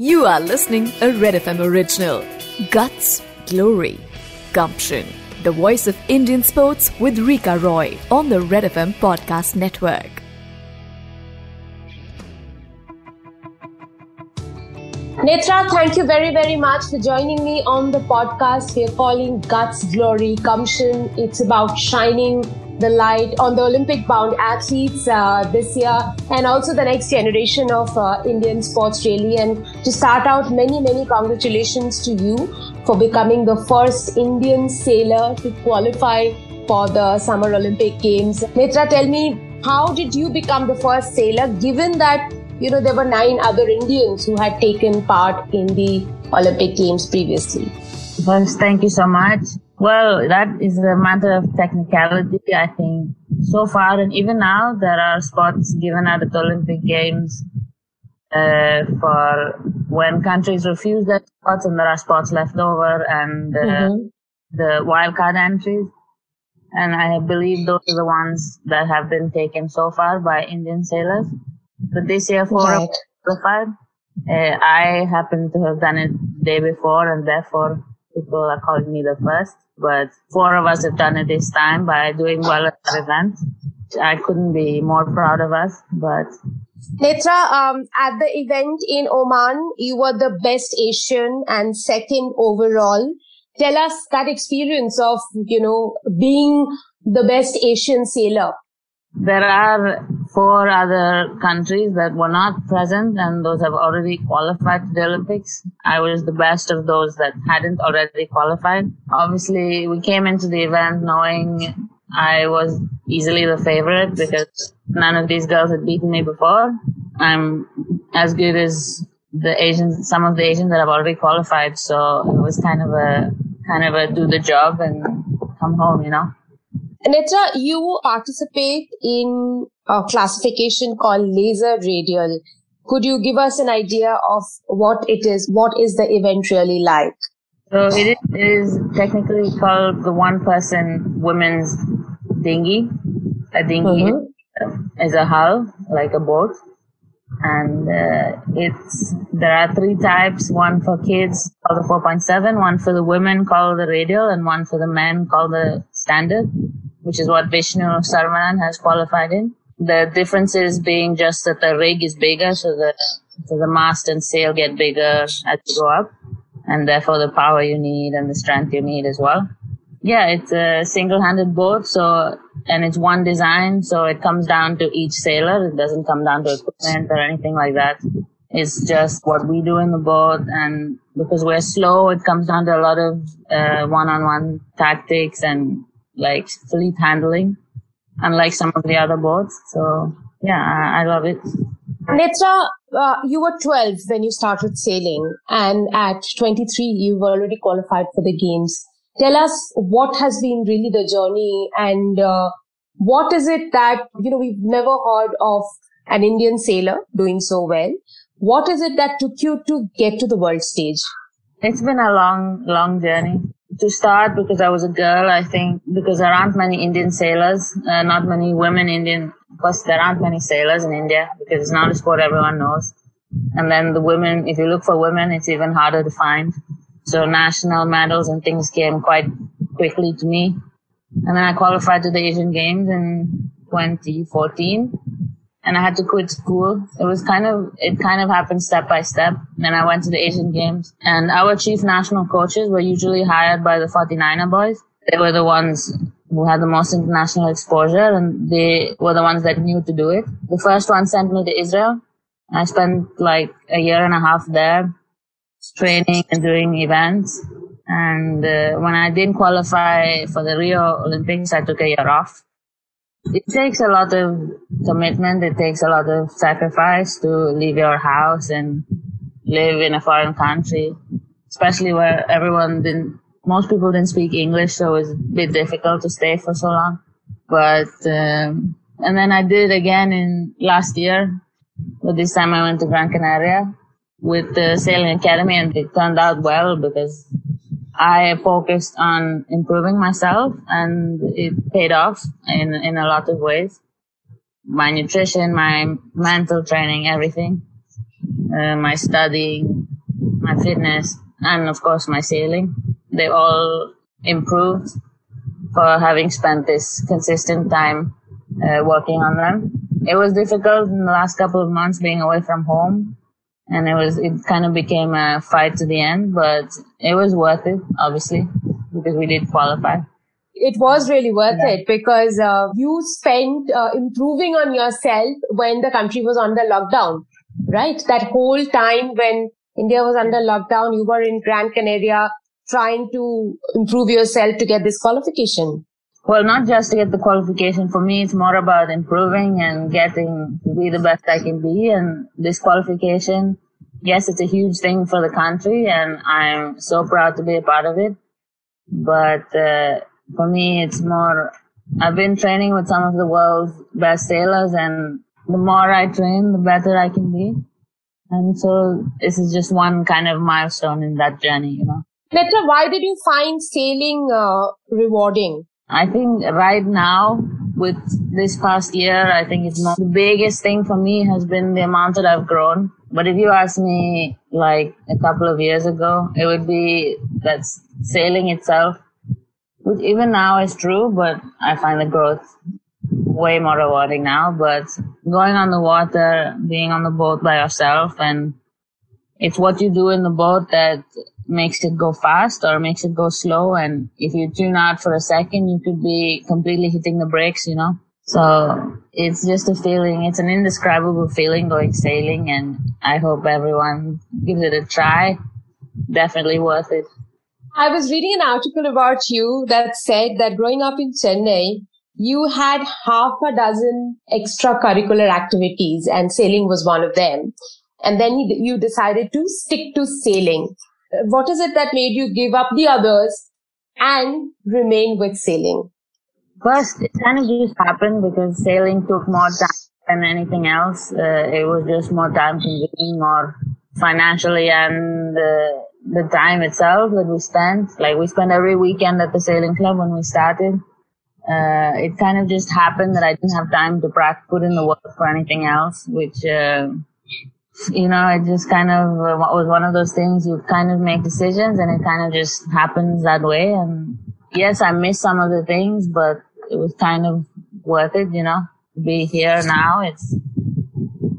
You are listening a Red FM original. Guts, Glory, Gumption. The voice of Indian sports with Rika Roy on the Red FM podcast network. Netra, thank you very, very much for joining me on the podcast. We're calling Guts, Glory, Gumption. It's about shining the light on the Olympic bound athletes uh, this year and also the next generation of uh, Indian sports really. And to start out, many, many congratulations to you for becoming the first Indian sailor to qualify for the Summer Olympic Games. Netra, tell me, how did you become the first sailor given that you know there were nine other Indians who had taken part in the Olympic Games previously? First, thank you so much. Well, that is a matter of technicality, I think. So far, and even now, there are spots given at the Olympic Games uh, for when countries refuse their spots and there are spots left over and uh, mm-hmm. the wildcard entries. And I believe those are the ones that have been taken so far by Indian sailors. But this year, four right. qualified. Uh, I happen to have done it day before and therefore people are calling me the first but four of us have done it this time by doing well at that event. I couldn't be more proud of us, but. Netra, um, at the event in Oman, you were the best Asian and second overall. Tell us that experience of, you know, being the best Asian sailor. There are four other countries that were not present and those have already qualified to the Olympics. I was the best of those that hadn't already qualified. Obviously, we came into the event knowing I was easily the favorite because none of these girls had beaten me before. I'm as good as the Asians, some of the Asians that have already qualified. So it was kind of a, kind of a do the job and come home, you know. Netra, you participate in a classification called laser radial. Could you give us an idea of what it is? What is the event really like? So it is technically called the one person women's dinghy. A dinghy mm-hmm. is a hull, like a boat. And uh, it's there are three types: one for kids called the 4.7, one for the women called the radial, and one for the men called the standard which is what Vishnu Saravanan has qualified in. The differences being just that the rig is bigger, so the so the mast and sail get bigger as you go up, and therefore the power you need and the strength you need as well. Yeah, it's a single-handed boat, so and it's one design, so it comes down to each sailor. It doesn't come down to equipment or anything like that. It's just what we do in the boat, and because we're slow, it comes down to a lot of uh, one-on-one tactics and like fleet handling, unlike some of the other boats. So yeah, I, I love it. Netra, uh, you were 12 when you started sailing, and at 23, you were already qualified for the games. Tell us what has been really the journey and uh, what is it that, you know, we've never heard of an Indian sailor doing so well. What is it that took you to get to the world stage? It's been a long, long journey to start because I was a girl, I think because there aren't many Indian sailors, uh, not many women Indian. Plus, there aren't many sailors in India because it's not a sport everyone knows. And then the women, if you look for women, it's even harder to find. So national medals and things came quite quickly to me. And then I qualified to the Asian Games in 2014 and I had to quit school. It was kind of, it kind of happened step by step. Then I went to the Asian Games and our chief national coaches were usually hired by the 49er boys. They were the ones who had the most international exposure and they were the ones that knew to do it. The first one sent me to Israel. I spent like a year and a half there training and doing events. And uh, when I didn't qualify for the Rio Olympics, I took a year off it takes a lot of commitment. It takes a lot of sacrifice to leave your house and live in a foreign country, especially where everyone didn't, most people didn't speak English, so it was a bit difficult to stay for so long. But, um, and then I did again in last year, but this time I went to Gran Canaria with the sailing academy and it turned out well because I focused on improving myself and it paid off in, in a lot of ways. My nutrition, my mental training, everything, uh, my studying. my fitness, and of course my sailing. They all improved for having spent this consistent time uh, working on them. It was difficult in the last couple of months being away from home, and it was it kind of became a fight to the end, but it was worth it, obviously, because we did qualify. It was really worth yeah. it because uh, you spent uh, improving on yourself when the country was under lockdown, right? That whole time when India was under lockdown, you were in Gran Canaria trying to improve yourself to get this qualification. Well, not just to get the qualification. For me, it's more about improving and getting to be the best I can be. And this qualification, yes, it's a huge thing for the country, and I'm so proud to be a part of it. But uh, for me, it's more. I've been training with some of the world's best sailors, and the more I train, the better I can be. And so this is just one kind of milestone in that journey, you know. Netra, why did you find sailing uh, rewarding? I think right now, with this past year, I think it's not the biggest thing for me has been the amount that I've grown. But if you ask me like a couple of years ago, it would be that sailing itself, which even now is true, but I find the growth way more rewarding now. But going on the water, being on the boat by yourself, and it's what you do in the boat that makes it go fast or makes it go slow. And if you tune out for a second, you could be completely hitting the brakes, you know? So it's just a feeling. It's an indescribable feeling going sailing. And I hope everyone gives it a try. Definitely worth it. I was reading an article about you that said that growing up in Chennai, you had half a dozen extracurricular activities and sailing was one of them. And then you decided to stick to sailing what is it that made you give up the others and remain with sailing? First, it kind of just happened because sailing took more time than anything else. Uh, it was just more time consuming, more financially, and uh, the time itself that we spent. Like we spent every weekend at the sailing club when we started. Uh, it kind of just happened that I didn't have time to practice, put in the work for anything else, which uh, you know, it just kind of uh, was one of those things you kind of make decisions and it kind of just happens that way. And yes, I miss some of the things, but it was kind of worth it, you know, to be here now. It's,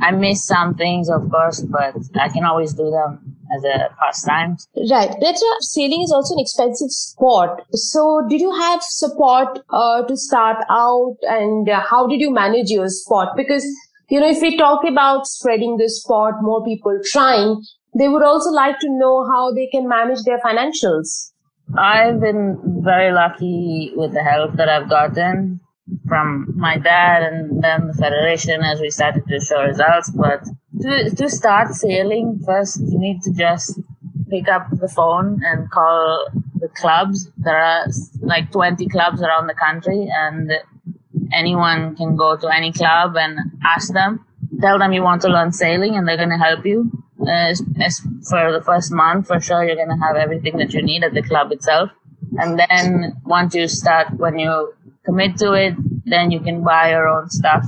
I miss some things, of course, but I can always do them as a pastime. Right. Netra, sailing is also an expensive sport. So did you have support uh, to start out and uh, how did you manage your sport? Because you know, if we talk about spreading this sport, more people trying, they would also like to know how they can manage their financials. I've been very lucky with the help that I've gotten from my dad and then the federation as we started to show results. But to, to start sailing, first you need to just pick up the phone and call the clubs. There are like 20 clubs around the country and anyone can go to any club and ask them, tell them you want to learn sailing and they're going to help you. Uh, for the first month, for sure, you're going to have everything that you need at the club itself. And then once you start, when you commit to it, then you can buy your own stuff.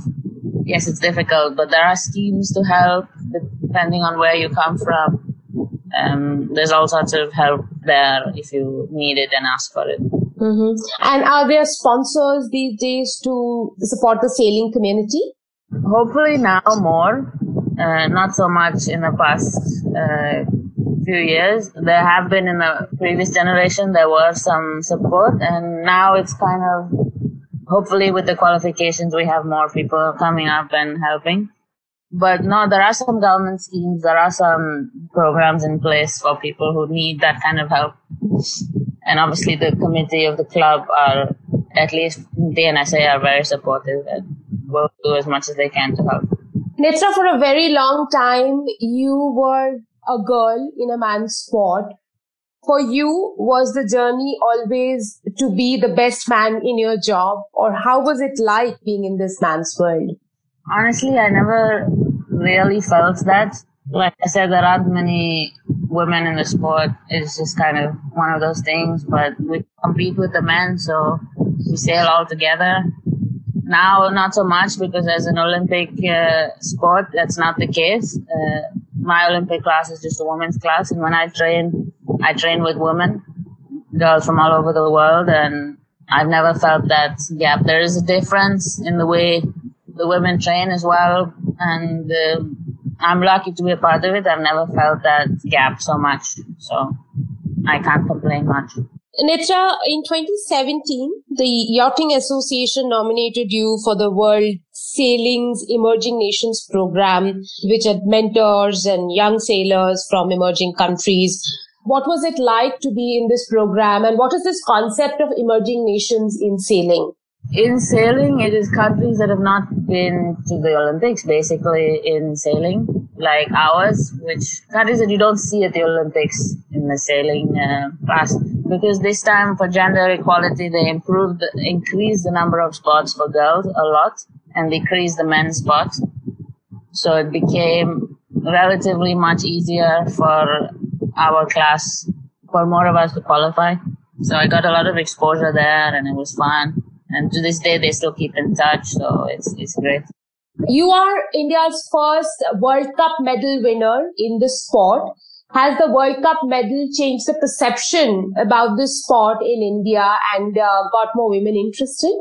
Yes, it's difficult, but there are schemes to help depending on where you come from. Um, there's all sorts of help there if you need it and ask for it. Mm-hmm. And are there sponsors these days to support the sailing community? Hopefully now more. Uh, not so much in the past uh, few years. There have been in the previous generation, there was some support and now it's kind of, hopefully with the qualifications, we have more people coming up and helping. But no, there are some government schemes, there are some programs in place for people who need that kind of help and obviously the committee of the club are at least the NSA are very supportive and will do as much as they can to help. Netra, for a very long time, you were a girl in a man's sport. For you, was the journey always to be the best man in your job, or how was it like being in this man's world? Honestly, I never really felt that. Like I said, there aren't many women in the sport is just kind of one of those things. But we compete with the men, so we sail all together. Now, not so much because as an Olympic uh, sport, that's not the case. Uh, my Olympic class is just a women's class, and when I train, I train with women, girls from all over the world, and I've never felt that gap. There is a difference in the way the women train as well, and I'm lucky to be a part of it. I've never felt that gap so much, so I can't complain much. Netra, in 2017, the Yachting Association nominated you for the World Sailing's Emerging Nations Program, which had mentors and young sailors from emerging countries. What was it like to be in this program, and what is this concept of emerging nations in sailing? In sailing, it is countries that have not been to the Olympics, basically in sailing, like ours, which countries that you don't see at the Olympics in the sailing uh, class. Because this time for gender equality, they improved, increased the number of spots for girls a lot and decreased the men's spots. So it became relatively much easier for our class, for more of us to qualify. So I got a lot of exposure there and it was fun and to this day they still keep in touch so it's it's great you are india's first world cup medal winner in the sport has the world cup medal changed the perception about this sport in india and uh, got more women interested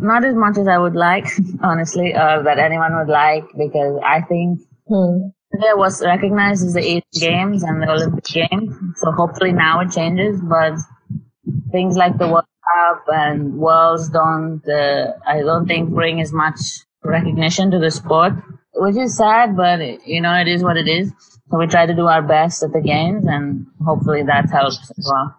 not as much as i would like honestly uh, that anyone would like because i think hmm. India was recognized as the Asian Games and the Olympic Games, so hopefully now it changes. But things like the World up and worlds don't, uh, I don't think bring as much recognition to the sport, which is sad, but you know, it is what it is. So we try to do our best at the games and hopefully that helps as well.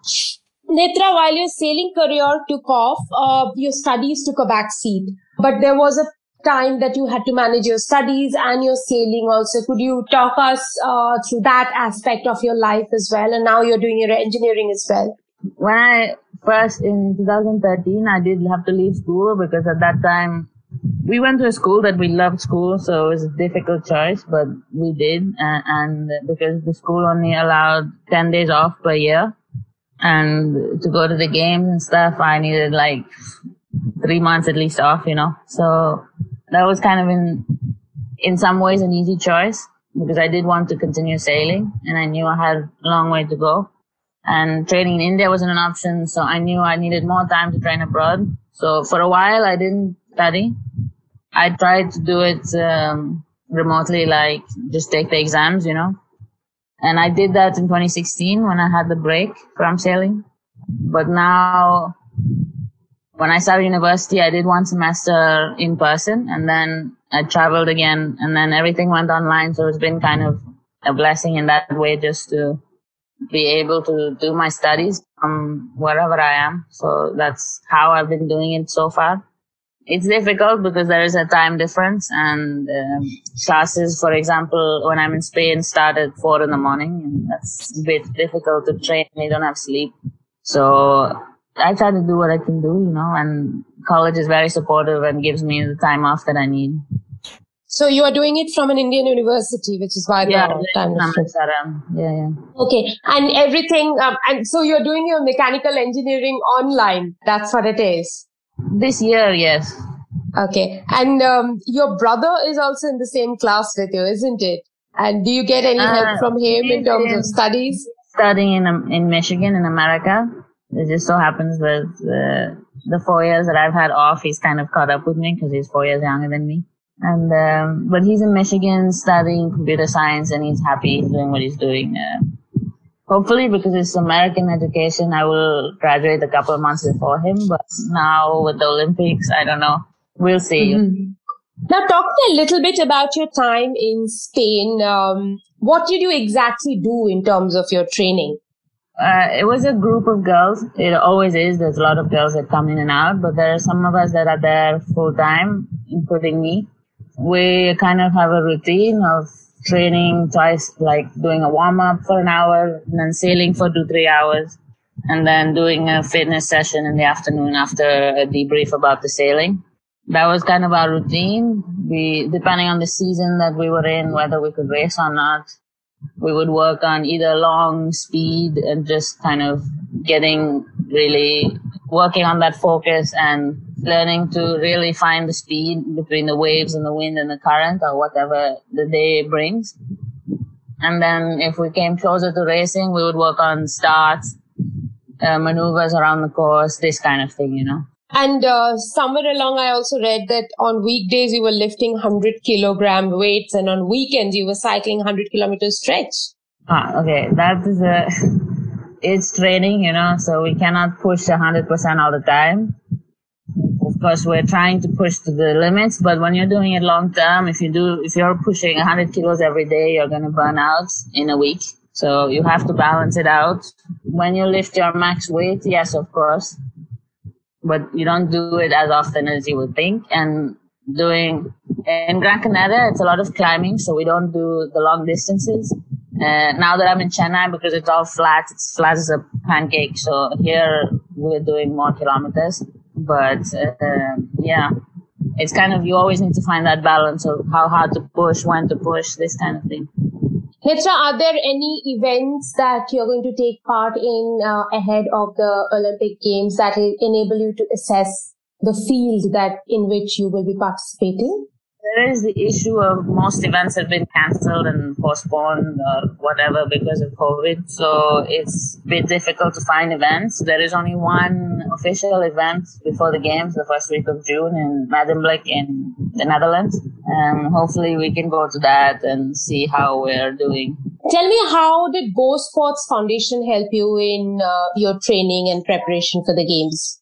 Netra, while your sailing career took off, uh, your studies took a back seat, but there was a time that you had to manage your studies and your sailing also. Could you talk us uh, through that aspect of your life as well? And now you're doing your engineering as well. When I first in 2013, I did have to leave school because at that time we went to a school that we loved school, so it was a difficult choice, but we did. And, because the school only allowed 10 days off per year and to go to the games and stuff, I needed like three months at least off, you know. So that was kind of in, in some ways an easy choice because I did want to continue sailing and I knew I had a long way to go and training in India wasn't an option. So I knew I needed more time to train abroad. So for a while, I didn't study. I tried to do it um, remotely, like just take the exams, you know. And I did that in 2016 when I had the break from sailing. But now, when I started university, I did one semester in person and then I traveled again and then everything went online. So it's been kind of a blessing in that way just to be able to do my studies from wherever I am. So that's how I've been doing it so far. It's difficult because there is a time difference and um, classes, for example, when I'm in Spain start at four in the morning and that's a bit difficult to train. You don't have sleep. So I try to do what I can do, you know, and college is very supportive and gives me the time off that I need. So you are doing it from an Indian university, which is why yeah, the time Yeah, yeah. Okay, and everything, um, and so you're doing your mechanical engineering online. That's what it is. This year, yes. Okay, and um, your brother is also in the same class with you, isn't it? And do you get any help uh, from him in terms of studies? Studying in um, in Michigan in America. It just so happens that uh, the four years that I've had off, he's kind of caught up with me because he's four years younger than me. And um, but he's in Michigan studying computer science, and he's happy doing what he's doing. Uh, hopefully, because it's American education, I will graduate a couple of months before him. But now with the Olympics, I don't know. We'll see. Mm-hmm. Now, talk a little bit about your time in Spain. Um, what did you exactly do in terms of your training? Uh, it was a group of girls. It always is. There's a lot of girls that come in and out, but there are some of us that are there full time, including me we kind of have a routine of training twice, like doing a warm up for an hour and then sailing for two, three hours and then doing a fitness session in the afternoon after a debrief about the sailing. That was kind of our routine. We, depending on the season that we were in, whether we could race or not, we would work on either long speed and just kind of getting really working on that focus and learning to really find the speed between the waves and the wind and the current or whatever the day brings. And then if we came closer to racing, we would work on starts, uh, maneuvers around the course, this kind of thing, you know. And uh, somewhere along, I also read that on weekdays you were lifting 100 kilogram weights, and on weekends you were cycling 100 kilometers stretch. Ah, okay. That is a, it's training, you know, so we cannot push 100% all the time. Of course, we're trying to push to the limits, but when you're doing it long term, if you do, if you're pushing 100 kilos every day, you're going to burn out in a week. So you have to balance it out. When you lift your max weight, yes, of course, but you don't do it as often as you would think. And doing in Gran Canaria, it's a lot of climbing, so we don't do the long distances. Uh, now that I'm in Chennai, because it's all flat, it's flat as a pancake. So here we're doing more kilometers. But uh, yeah, it's kind of you always need to find that balance of how hard to push, when to push, this kind of thing. Netra, are there any events that you're going to take part in uh, ahead of the Olympic Games that will enable you to assess the field that in which you will be participating? There is the issue of most events have been cancelled and postponed or whatever because of COVID. So it's a bit difficult to find events. There is only one official event before the games, the first week of June in Medemblik in the Netherlands. And hopefully we can go to that and see how we're doing. Tell me, how did GoSports Foundation help you in uh, your training and preparation for the games?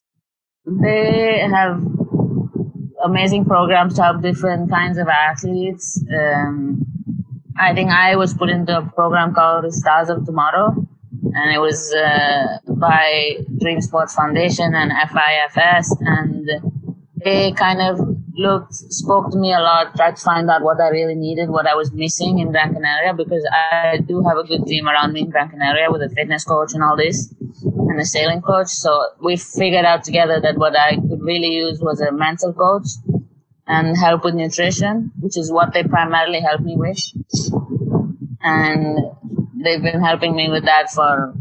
They have amazing programs to help different kinds of athletes. Um, I think I was put into a program called Stars of Tomorrow, and it was uh, by Dream Sports Foundation and FIFS, and they kind of looked, spoke to me a lot, tried to find out what I really needed, what I was missing in Gran Canaria, because I do have a good team around me in Gran Canaria with a fitness coach and all this, and a sailing coach. So we figured out together that what I really use was a mental coach and help with nutrition, which is what they primarily help me with. And they've been helping me with that for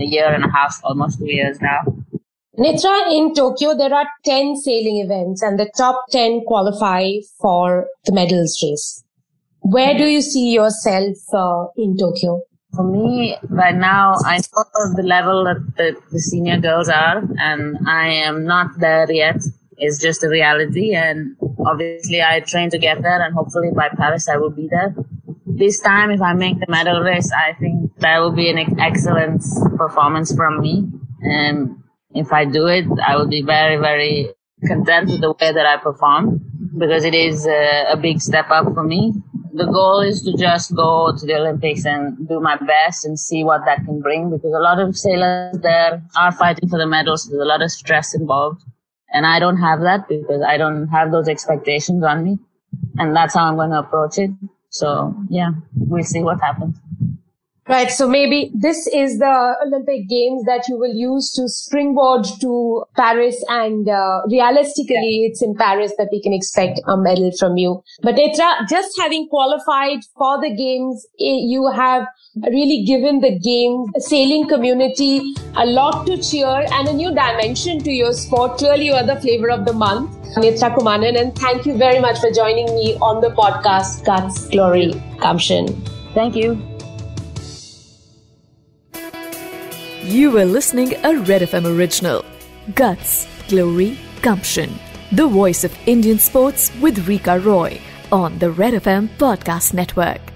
a year and a half, almost two years now. Netra, in Tokyo, there are 10 sailing events and the top 10 qualify for the medals race. Where do you see yourself uh, in Tokyo? For me, right now, I know the level that the, the senior girls are, and I am not there yet. It's just a reality, and obviously, I train to get there, and hopefully by Paris, I will be there. This time, if I make the medal race, I think that will be an excellent performance from me. And if I do it, I will be very, very content with the way that I perform because it is a, a big step up for me. The goal is to just go to the Olympics and do my best and see what that can bring because a lot of sailors there are fighting for the medals. There's a lot of stress involved. And I don't have that because I don't have those expectations on me. And that's how I'm going to approach it. So yeah, we'll see what happens. Right. So maybe this is the Olympic Games that you will use to springboard to Paris. And uh, realistically, yeah. it's in Paris that we can expect a medal from you. But Netra, just having qualified for the Games, eh, you have really given the game sailing community a lot to cheer and a new dimension to your sport. Clearly, you are the flavor of the month. Netra Kumanan, and thank you very much for joining me on the podcast Guts, Glory, Gumption. Thank you. You were listening a Red FM original. Guts, Glory, Gumption. The voice of Indian sports with Rika Roy on the Red FM Podcast Network.